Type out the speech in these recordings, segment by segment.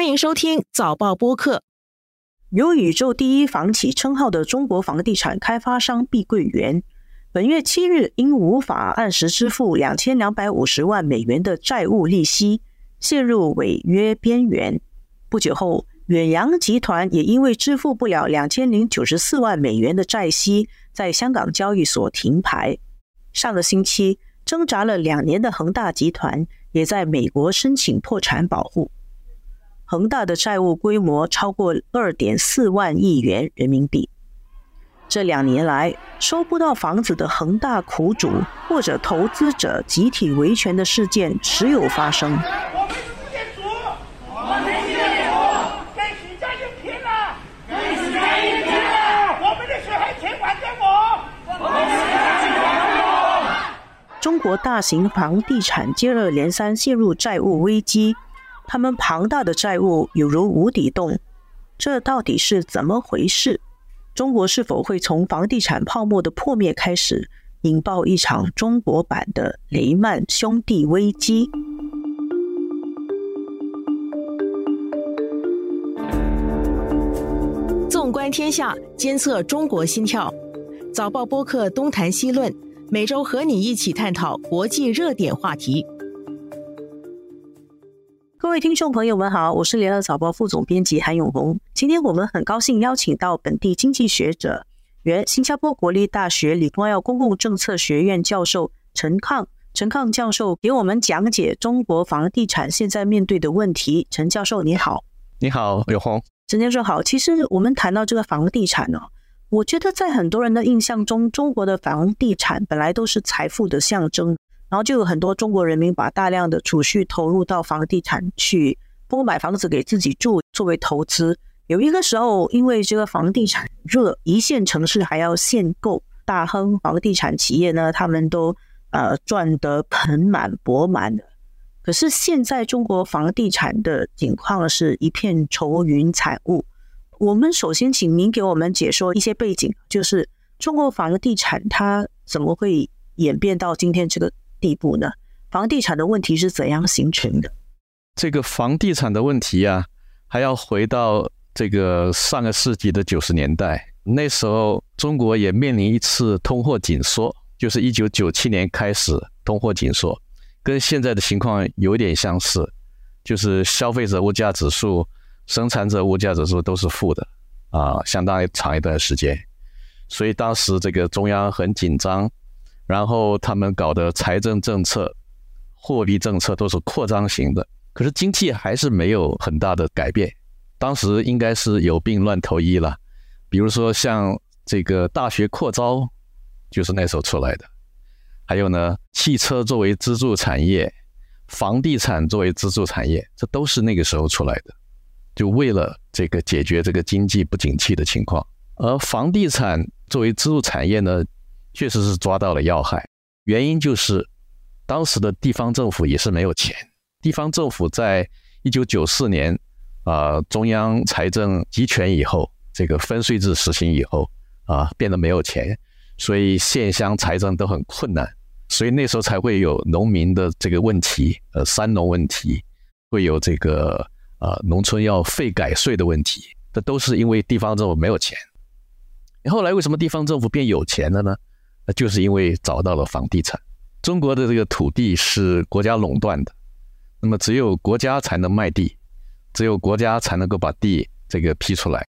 欢迎收听早报播客。有“宇宙第一房企”称号的中国房地产开发商碧桂园，本月七日因无法按时支付两千两百五十万美元的债务利息，陷入违约边缘。不久后，远洋集团也因为支付不了两千零九十四万美元的债息，在香港交易所停牌。上个星期，挣扎了两年的恒大集团也在美国申请破产保护。恒大的债务规模超过二点四万亿元人民币。这两年来，收不到房子的恒大苦主或者投资者集体维权的事件时有发生。中国大型房地产接二连三陷入债务危机。他们庞大的债务有如无底洞，这到底是怎么回事？中国是否会从房地产泡沫的破灭开始，引爆一场中国版的雷曼兄弟危机？纵观天下，监测中国心跳，早报播客东谈西论，每周和你一起探讨国际热点话题。各位听众朋友们好，我是联合早报副总编辑韩永红。今天我们很高兴邀请到本地经济学者、原新加坡国立大学李光耀公共政策学院教授陈抗。陈抗教授给我们讲解中国房地产现在面对的问题。陈教授你好，你好永红。陈教授好。其实我们谈到这个房地产呢，我觉得在很多人的印象中，中国的房地产本来都是财富的象征。然后就有很多中国人民把大量的储蓄投入到房地产去，不买房子给自己住作为投资。有一个时候，因为这个房地产热，一线城市还要限购，大亨房地产企业呢，他们都呃赚得盆满钵满的。可是现在中国房地产的景况是一片愁云惨雾。我们首先请您给我们解说一些背景，就是中国房地产它怎么会演变到今天这个？地步呢？房地产的问题是怎样形成的？这个房地产的问题啊，还要回到这个上个世纪的九十年代。那时候中国也面临一次通货紧缩，就是一九九七年开始通货紧缩，跟现在的情况有点相似，就是消费者物价指数、生产者物价指数都是负的啊，相当于长一段时间。所以当时这个中央很紧张。然后他们搞的财政政策、货币政策都是扩张型的，可是经济还是没有很大的改变。当时应该是有病乱投医了，比如说像这个大学扩招，就是那时候出来的。还有呢，汽车作为支柱产业，房地产作为支柱产业，这都是那个时候出来的，就为了这个解决这个经济不景气的情况。而房地产作为支柱产业呢？确实是抓到了要害，原因就是当时的地方政府也是没有钱。地方政府在一九九四年啊，中央财政集权以后，这个分税制实行以后啊，变得没有钱，所以县乡财政都很困难，所以那时候才会有农民的这个问题，呃，三农问题，会有这个呃农村要废改税的问题，这都是因为地方政府没有钱。后来为什么地方政府变有钱了呢？就是因为找到了房地产。中国的这个土地是国家垄断的，那么只有国家才能卖地，只有国家才能够把地这个批出来。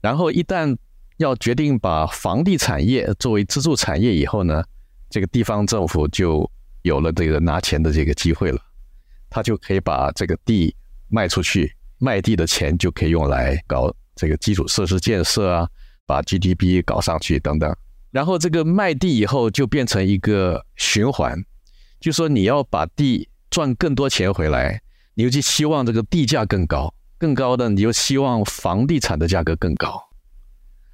然后一旦要决定把房地产业作为支柱产业以后呢，这个地方政府就有了这个拿钱的这个机会了，他就可以把这个地卖出去，卖地的钱就可以用来搞这个基础设施建设啊，把 GDP 搞上去等等。然后这个卖地以后就变成一个循环，就说你要把地赚更多钱回来，你就希望这个地价更高，更高的你就希望房地产的价格更高。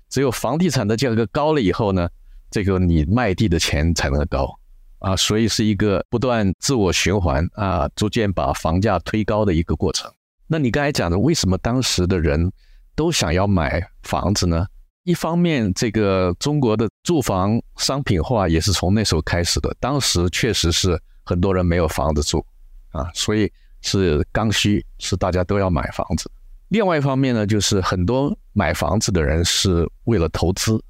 只有房地产的价格高了以后呢，这个你卖地的钱才能高啊，所以是一个不断自我循环啊，逐渐把房价推高的一个过程。那你刚才讲的，为什么当时的人都想要买房子呢？一方面，这个中国的住房商品化也是从那时候开始的。当时确实是很多人没有房子住，啊，所以是刚需，是大家都要买房子。另外一方面呢，就是很多买房子的人是为了投资，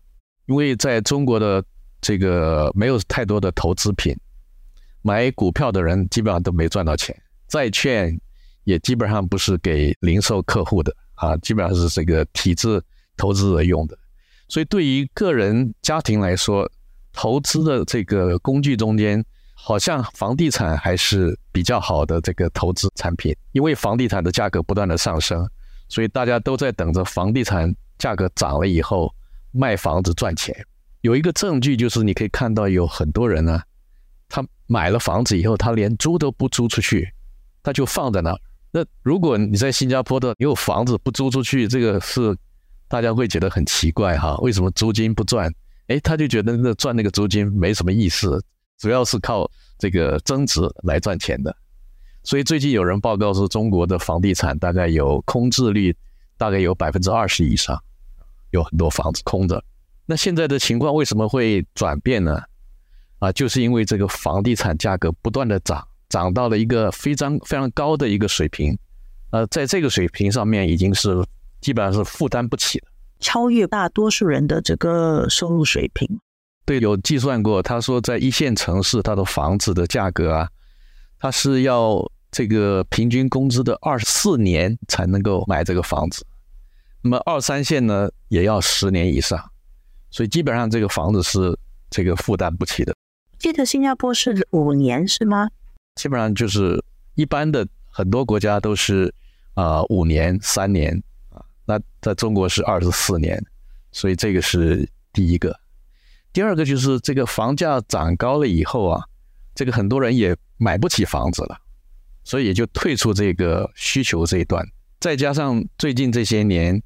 因为在中国的这个没有太多的投资品，买股票的人基本上都没赚到钱，债券也基本上不是给零售客户的啊，基本上是这个体制投资者用的。所以对于个人家庭来说，投资的这个工具中间，好像房地产还是比较好的这个投资产品，因为房地产的价格不断的上升。所以大家都在等着房地产价格涨了以后卖房子赚钱。有一个证据就是，你可以看到有很多人呢，他买了房子以后，他连租都不租出去，他就放在那。那如果你在新加坡的有房子不租出去，这个是大家会觉得很奇怪哈？为什么租金不赚？哎，他就觉得那赚那个租金没什么意思，主要是靠这个增值来赚钱的。所以最近有人报告说，中国的房地产大概有空置率，大概有百分之二十以上，有很多房子空着。那现在的情况为什么会转变呢？啊，就是因为这个房地产价格不断的涨，涨到了一个非常非常高的一个水平，呃，在这个水平上面已经是基本上是负担不起的，超越大多数人的这个收入水平。对，有计算过，他说在一线城市，他的房子的价格啊。他是要这个平均工资的二十四年才能够买这个房子，那么二三线呢也要十年以上，所以基本上这个房子是这个负担不起的。记得新加坡是五年是吗？基本上就是一般的很多国家都是啊五年三年啊，那在中国是二十四年，所以这个是第一个。第二个就是这个房价涨高了以后啊。这个很多人也买不起房子了，所以也就退出这个需求这一段。再加上最近这些年，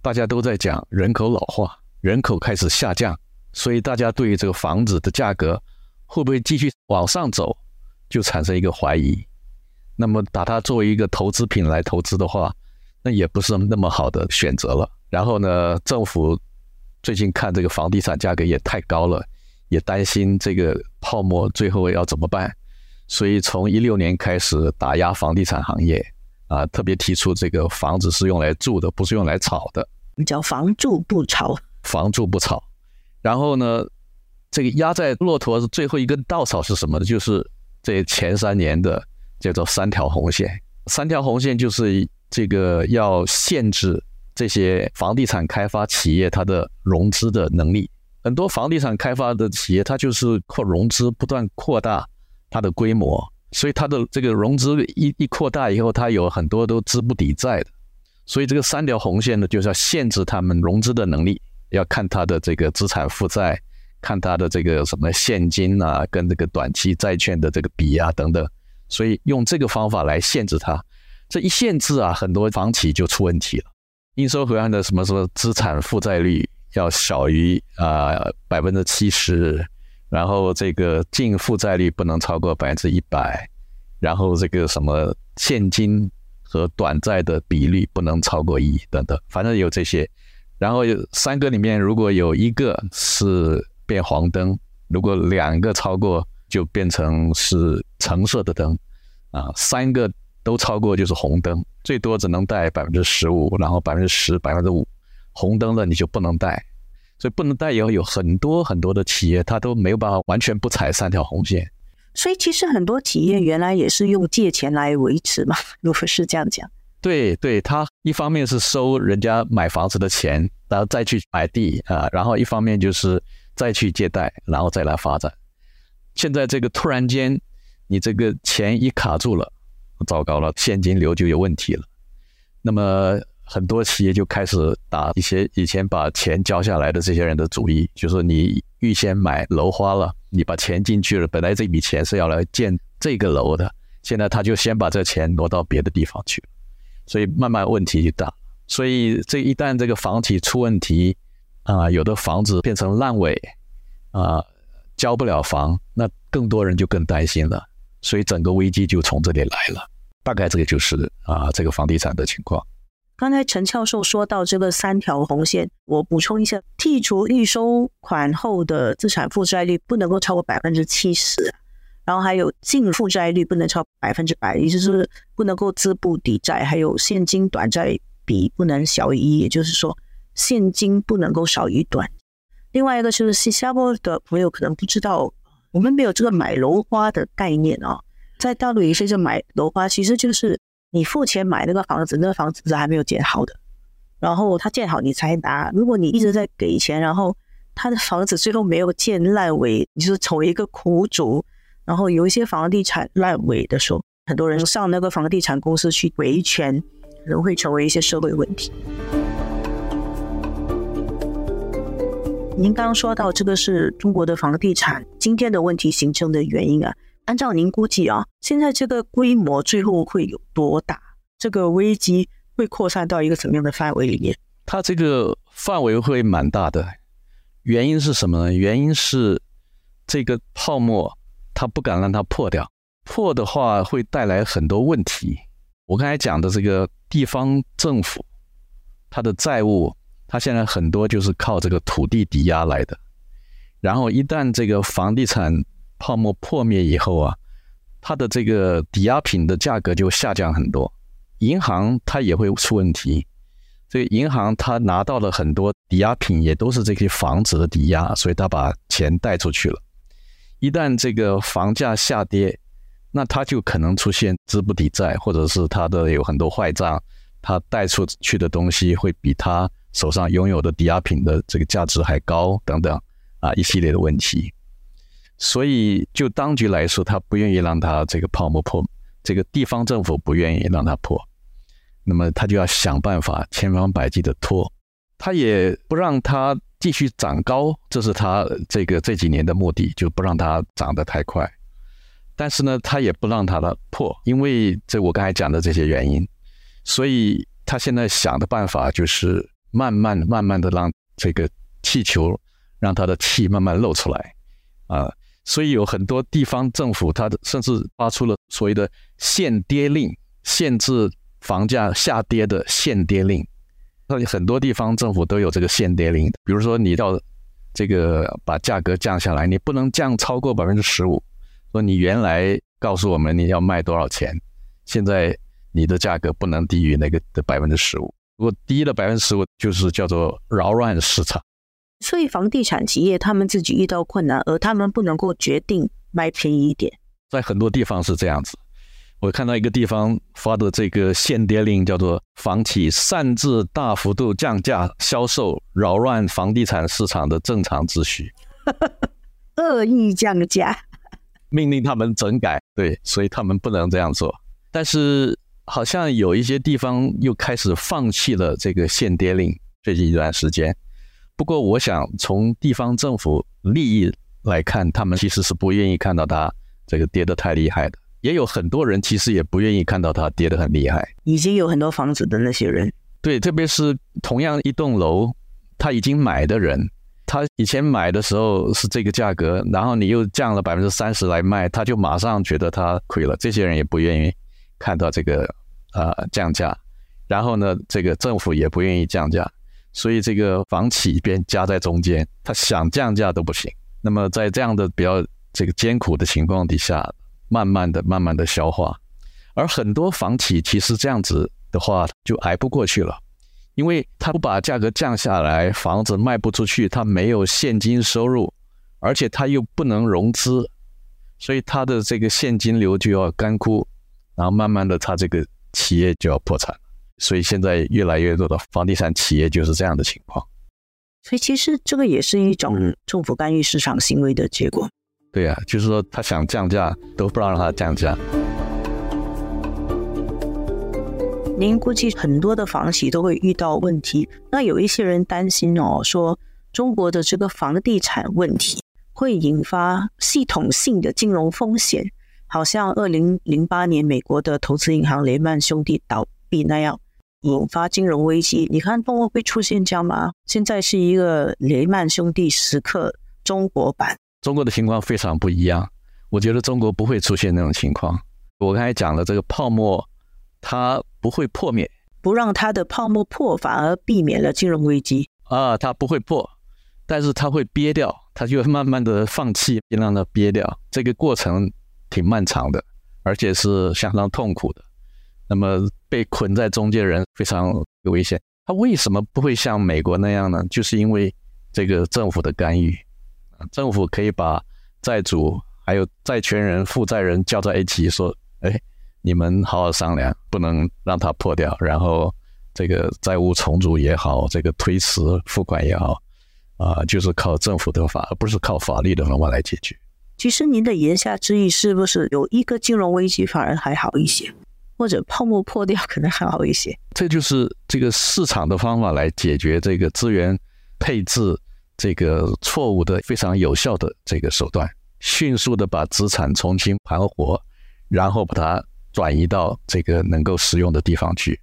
大家都在讲人口老化，人口开始下降，所以大家对于这个房子的价格会不会继续往上走，就产生一个怀疑。那么把它作为一个投资品来投资的话，那也不是那么好的选择了。然后呢，政府最近看这个房地产价格也太高了。也担心这个泡沫最后要怎么办，所以从一六年开始打压房地产行业，啊，特别提出这个房子是用来住的，不是用来炒的，叫房住不炒，房住不炒。然后呢，这个压在骆驼的最后一根稻草是什么呢？就是这前三年的叫做三条红线。三条红线就是这个要限制这些房地产开发企业它的融资的能力。很多房地产开发的企业，它就是扩融资，不断扩大它的规模，所以它的这个融资一一扩大以后，它有很多都资不抵债的，所以这个三条红线呢，就是要限制他们融资的能力，要看它的这个资产负债，看它的这个什么现金啊，跟这个短期债券的这个比啊等等，所以用这个方法来限制它，这一限制啊，很多房企就出问题了，应收回案的什么什么资产负债率。要小于啊百分之七十，然后这个净负债率不能超过百分之一百，然后这个什么现金和短债的比例不能超过一等等，反正有这些。然后有三个里面如果有一个是变黄灯，如果两个超过就变成是橙色的灯，啊，三个都超过就是红灯，最多只能贷百分之十五，然后百分之十、百分之五。红灯了你就不能带，所以不能带以后有很多很多的企业，它都没有办法完全不踩三条红线。所以其实很多企业原来也是用借钱来维持嘛，如果是这样讲。对对，他一方面是收人家买房子的钱，然后再去买地啊，然后一方面就是再去借贷，然后再来发展。现在这个突然间你这个钱一卡住了，糟糕了，现金流就有问题了。那么。很多企业就开始打一些以前把钱交下来的这些人的主意，就是你预先买楼花了，你把钱进去了，本来这笔钱是要来建这个楼的，现在他就先把这钱挪到别的地方去，所以慢慢问题就大。所以这一旦这个房企出问题，啊，有的房子变成烂尾，啊，交不了房，那更多人就更担心了，所以整个危机就从这里来了。大概这个就是啊，这个房地产的情况。刚才陈教授说到这个三条红线，我补充一下：剔除预收款后的资产负债率不能够超过百分之七十，然后还有净负债率不能超百分之百，也就是不能够资不抵债，还有现金短债比不能小于一，也就是说现金不能够少于短。另外一个就是新加坡的朋友可能不知道，我们没有这个买楼花的概念啊。在大陆有些就买楼花，其实就是你付钱买那个房子，那个房子是还没有建好的，然后它建好你才拿。如果你一直在给钱，然后他的房子最后没有建烂尾，你就是成为一个苦主。然后有一些房地产烂尾的时候，很多人上那个房地产公司去维权，可能会成为一些社会问题。您刚刚说到这个是中国的房地产今天的问题形成的原因啊？按照您估计啊，现在这个规模最后会有多大？这个危机会扩散到一个什么样的范围里面？它这个范围会蛮大的，原因是什么呢？原因是这个泡沫它不敢让它破掉，破的话会带来很多问题。我刚才讲的这个地方政府，它的债务。它现在很多就是靠这个土地抵押来的，然后一旦这个房地产泡沫破灭以后啊，它的这个抵押品的价格就下降很多，银行它也会出问题。这个银行它拿到了很多抵押品，也都是这些房子的抵押，所以它把钱贷出去了。一旦这个房价下跌，那它就可能出现资不抵债，或者是它的有很多坏账，它贷出去的东西会比它。手上拥有的抵押品的这个价值还高等等啊，一系列的问题，所以就当局来说，他不愿意让它这个泡沫破，这个地方政府不愿意让它破，那么他就要想办法千方百计的拖，他也不让它继续长高，这是他这个这几年的目的，就不让它长得太快，但是呢，他也不让它的破，因为这我刚才讲的这些原因，所以他现在想的办法就是。慢慢慢慢的让这个气球，让它的气慢慢露出来，啊，所以有很多地方政府，它甚至发出了所谓的限跌令，限制房价下跌的限跌令。那很多地方政府都有这个限跌令，比如说你要这个把价格降下来，你不能降超过百分之十五。说你原来告诉我们你要卖多少钱，现在你的价格不能低于那个的百分之十五。如果低了百分之十五，就是叫做扰乱市场。所以房地产企业他们自己遇到困难，而他们不能够决定卖便宜一点。在很多地方是这样子。我看到一个地方发的这个限跌令，叫做房企擅自大幅度降价销售，扰乱房地产市场的正常秩序。恶意降价，命令他们整改。对，所以他们不能这样做。但是。好像有一些地方又开始放弃了这个限跌令，最近一段时间。不过，我想从地方政府利益来看，他们其实是不愿意看到它这个跌得太厉害的。也有很多人其实也不愿意看到它跌得很厉害。已经有很多房子的那些人，对，特别是同样一栋楼，他已经买的人，他以前买的时候是这个价格，然后你又降了百分之三十来卖，他就马上觉得他亏了。这些人也不愿意看到这个。啊，降价，然后呢，这个政府也不愿意降价，所以这个房企边夹在中间，他想降价都不行。那么在这样的比较这个艰苦的情况底下，慢慢的、慢慢的消化，而很多房企其实这样子的话就挨不过去了，因为他不把价格降下来，房子卖不出去，他没有现金收入，而且他又不能融资，所以他的这个现金流就要干枯，然后慢慢的他这个。企业就要破产，所以现在越来越多的房地产企业就是这样的情况。所以其实这个也是一种政府干预市场行为的结果。对呀，就是说他想降价都不让他降价。您估计很多的房企都会遇到问题。那有一些人担心哦，说中国的这个房地产问题会引发系统性的金融风险。好像二零零八年美国的投资银行雷曼兄弟倒闭那样，引发金融危机。你看，中国会出现这样吗？现在是一个雷曼兄弟时刻中国版。中国的情况非常不一样，我觉得中国不会出现那种情况。我刚才讲了，这个泡沫它不会破灭，不让它的泡沫破，反而避免了金融危机啊。它不会破，但是它会憋掉，它就慢慢的放弃，让它憋掉。这个过程。挺漫长的，而且是相当痛苦的。那么被捆在中间的人非常危险。他为什么不会像美国那样呢？就是因为这个政府的干预，政府可以把债主还有债权人、负债人叫在一起，说：“哎，你们好好商量，不能让它破掉。然后这个债务重组也好，这个推迟付款也好，啊，就是靠政府的法，而不是靠法律的方法来解决。”其实您的言下之意是不是有一个金融危机反而还好一些？或者泡沫破掉可能还好一些，这就是这个市场的方法来解决这个资源配置这个错误的非常有效的这个手段，迅速的把资产重新盘活，然后把它转移到这个能够使用的地方去，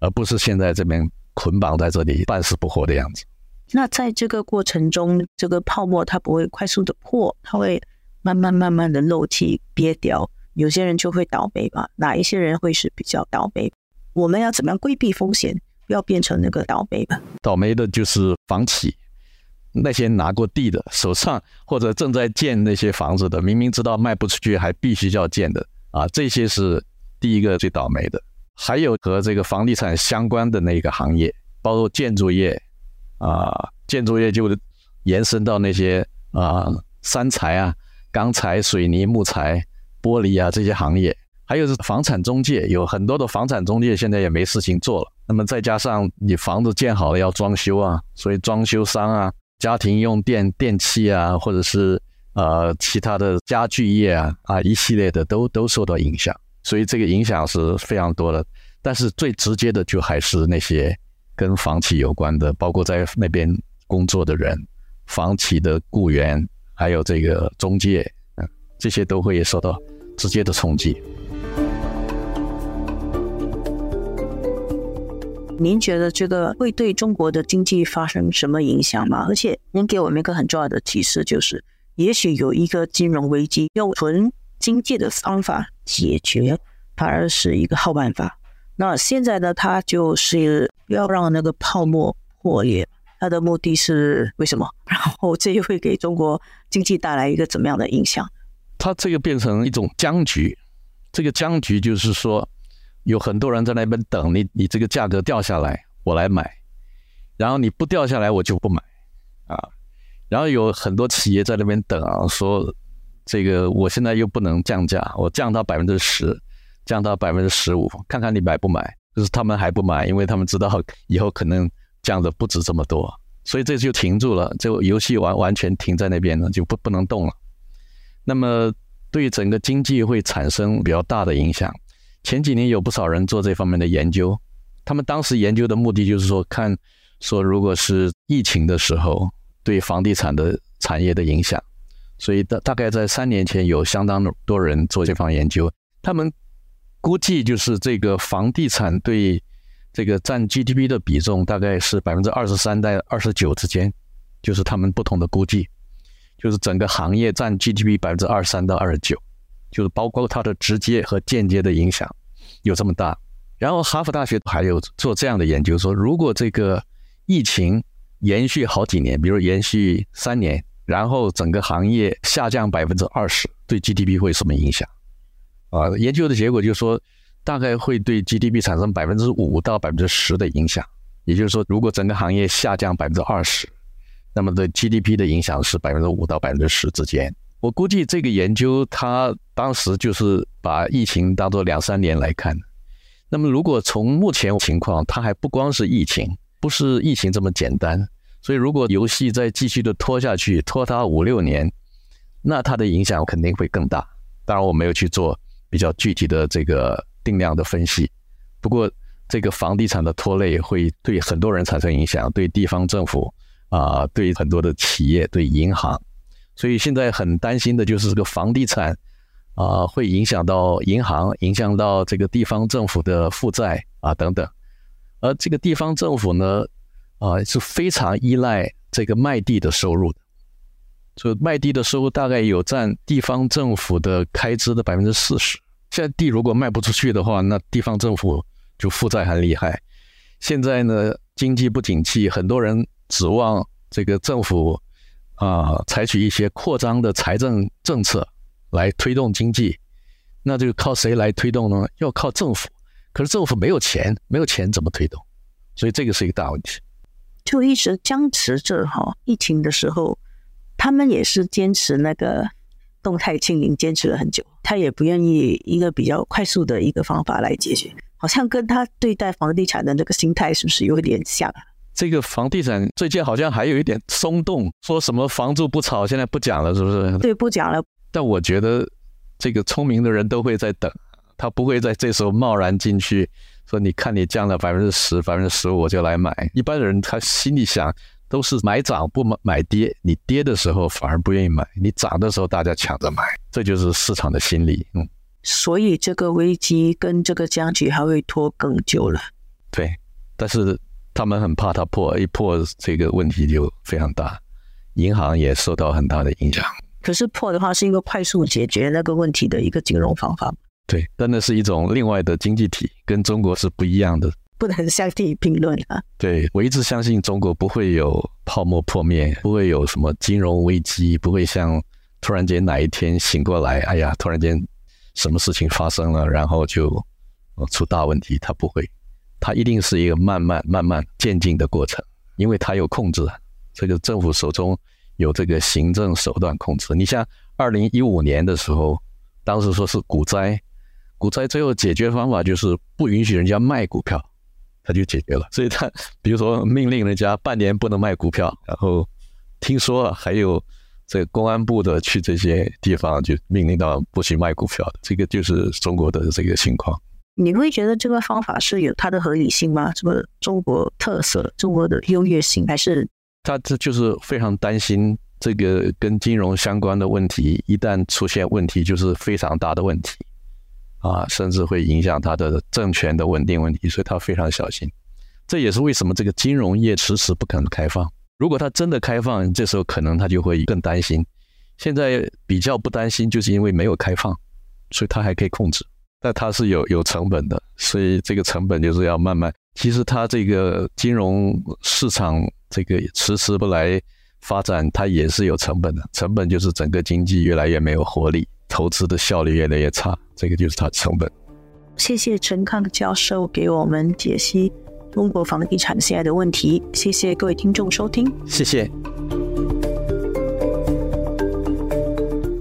而不是现在这边捆绑在这里半死不活的样子。那在这个过程中，这个泡沫它不会快速的破，它会慢慢慢慢的漏气憋掉。有些人就会倒霉吧？哪一些人会是比较倒霉？我们要怎么样规避风险，不要变成那个倒霉吧？倒霉的就是房企，那些拿过地的，手上或者正在建那些房子的，明明知道卖不出去，还必须要建的啊，这些是第一个最倒霉的。还有和这个房地产相关的那个行业，包括建筑业啊，建筑业就延伸到那些啊，三材啊，钢材、水泥、木材。玻璃啊，这些行业，还有是房产中介，有很多的房产中介现在也没事情做了。那么再加上你房子建好了要装修啊，所以装修商啊、家庭用电电器啊，或者是呃其他的家具业啊啊一系列的都都受到影响。所以这个影响是非常多的。但是最直接的就还是那些跟房企有关的，包括在那边工作的人、房企的雇员，还有这个中介。这些都会受到直接的冲击。您觉得这个会对中国的经济发生什么影响吗？而且，您给我们一个很重要的提示，就是也许有一个金融危机，用纯经济的方法解决，反而是一个好办法。那现在呢，它就是要让那个泡沫破裂。它的目的是为什么？然后，这又会给中国经济带来一个怎么样的影响？它这个变成一种僵局，这个僵局就是说，有很多人在那边等你，你这个价格掉下来，我来买；然后你不掉下来，我就不买，啊。然后有很多企业在那边等啊，说这个我现在又不能降价，我降到百分之十，降到百分之十五，看看你买不买。就是他们还不买，因为他们知道以后可能降的不止这么多，所以这就停住了，这个游戏完完全停在那边了，就不不能动了。那么，对整个经济会产生比较大的影响。前几年有不少人做这方面的研究，他们当时研究的目的就是说，看说如果是疫情的时候对房地产的产业的影响。所以大大概在三年前有相当多人做这方研究，他们估计就是这个房地产对这个占 GDP 的比重大概是百分之二十三到二十九之间，就是他们不同的估计。就是整个行业占 GDP 百分之二十三到二十九，就是包括它的直接和间接的影响有这么大。然后哈佛大学还有做这样的研究，说如果这个疫情延续好几年，比如延续三年，然后整个行业下降百分之二十，对 GDP 会有什么影响？啊，研究的结果就是说，大概会对 GDP 产生百分之五到百分之十的影响。也就是说，如果整个行业下降百分之二十。那么对 GDP 的影响是百分之五到百分之十之间。我估计这个研究，它当时就是把疫情当做两三年来看。那么如果从目前情况，它还不光是疫情，不是疫情这么简单。所以如果游戏再继续的拖下去，拖它五六年，那它的影响肯定会更大。当然我没有去做比较具体的这个定量的分析。不过这个房地产的拖累会对很多人产生影响，对地方政府。啊，对很多的企业，对银行，所以现在很担心的就是这个房地产啊，会影响到银行，影响到这个地方政府的负债啊等等。而这个地方政府呢，啊是非常依赖这个卖地的收入的，就卖地的收入大概有占地方政府的开支的百分之四十。现在地如果卖不出去的话，那地方政府就负债很厉害。现在呢，经济不景气，很多人。指望这个政府啊，采取一些扩张的财政政策来推动经济，那这个靠谁来推动呢？要靠政府，可是政府没有钱，没有钱怎么推动？所以这个是一个大问题。就一直僵持着哈，疫情的时候，他们也是坚持那个动态清零，坚持了很久。他也不愿意一个比较快速的一个方法来解决，好像跟他对待房地产的那个心态是不是有点像？这个房地产最近好像还有一点松动，说什么房住不炒，现在不讲了，是不是？对，不讲了。但我觉得这个聪明的人都会在等，他不会在这时候贸然进去。说你看你降了百分之十、百分之十五，我就来买。一般的人他心里想都是买涨不买买跌，你跌的时候反而不愿意买，你涨的时候大家抢着买，这就是市场的心理。嗯，所以这个危机跟这个僵局还会拖更久了。对，但是他们很怕它破，一破这个问题就非常大，银行也受到很大的影响。可是破的话是一个快速解决那个问题的一个金融方法。对，但那是一种另外的经济体，跟中国是不一样的，不能相提并论啊。对，我一直相信中国不会有泡沫破灭，不会有什么金融危机，不会像突然间哪一天醒过来，哎呀，突然间什么事情发生了，然后就出大问题。它不会，它一定是一个慢慢、慢慢渐进的过程，因为它有控制，这个政府手中有这个行政手段控制。你像二零一五年的时候，当时说是股灾。股灾最后解决方法就是不允许人家卖股票，他就解决了。所以他比如说命令人家半年不能卖股票，然后听说还有这个公安部的去这些地方就命令到不许卖股票，这个就是中国的这个情况。你会觉得这个方法是有它的合理性吗？什么中国特色、中国的优越性，还是他这就是非常担心这个跟金融相关的问题，一旦出现问题，就是非常大的问题。啊，甚至会影响他的政权的稳定问题，所以他非常小心。这也是为什么这个金融业迟迟不肯开放。如果他真的开放，这时候可能他就会更担心。现在比较不担心，就是因为没有开放，所以他还可以控制。但它是有有成本的，所以这个成本就是要慢慢。其实它这个金融市场这个迟迟不来发展，它也是有成本的。成本就是整个经济越来越没有活力。投资的效率越来越差，这个就是它的成本。谢谢陈康教授给我们解析中国房地产现在的问题。谢谢各位听众收听，谢谢。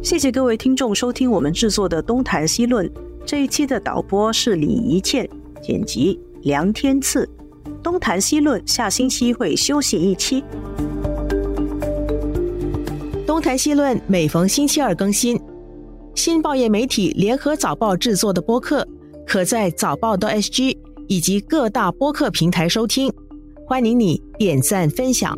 谢谢各位听众收听我们制作的《东谈西论》这一期的导播是李怡倩，剪辑梁天赐。《东谈西论》下星期会休息一期，《东谈西论》每逢星期二更新。新报业媒体联合早报制作的播客，可在早报的 SG 以及各大播客平台收听。欢迎你点赞分享。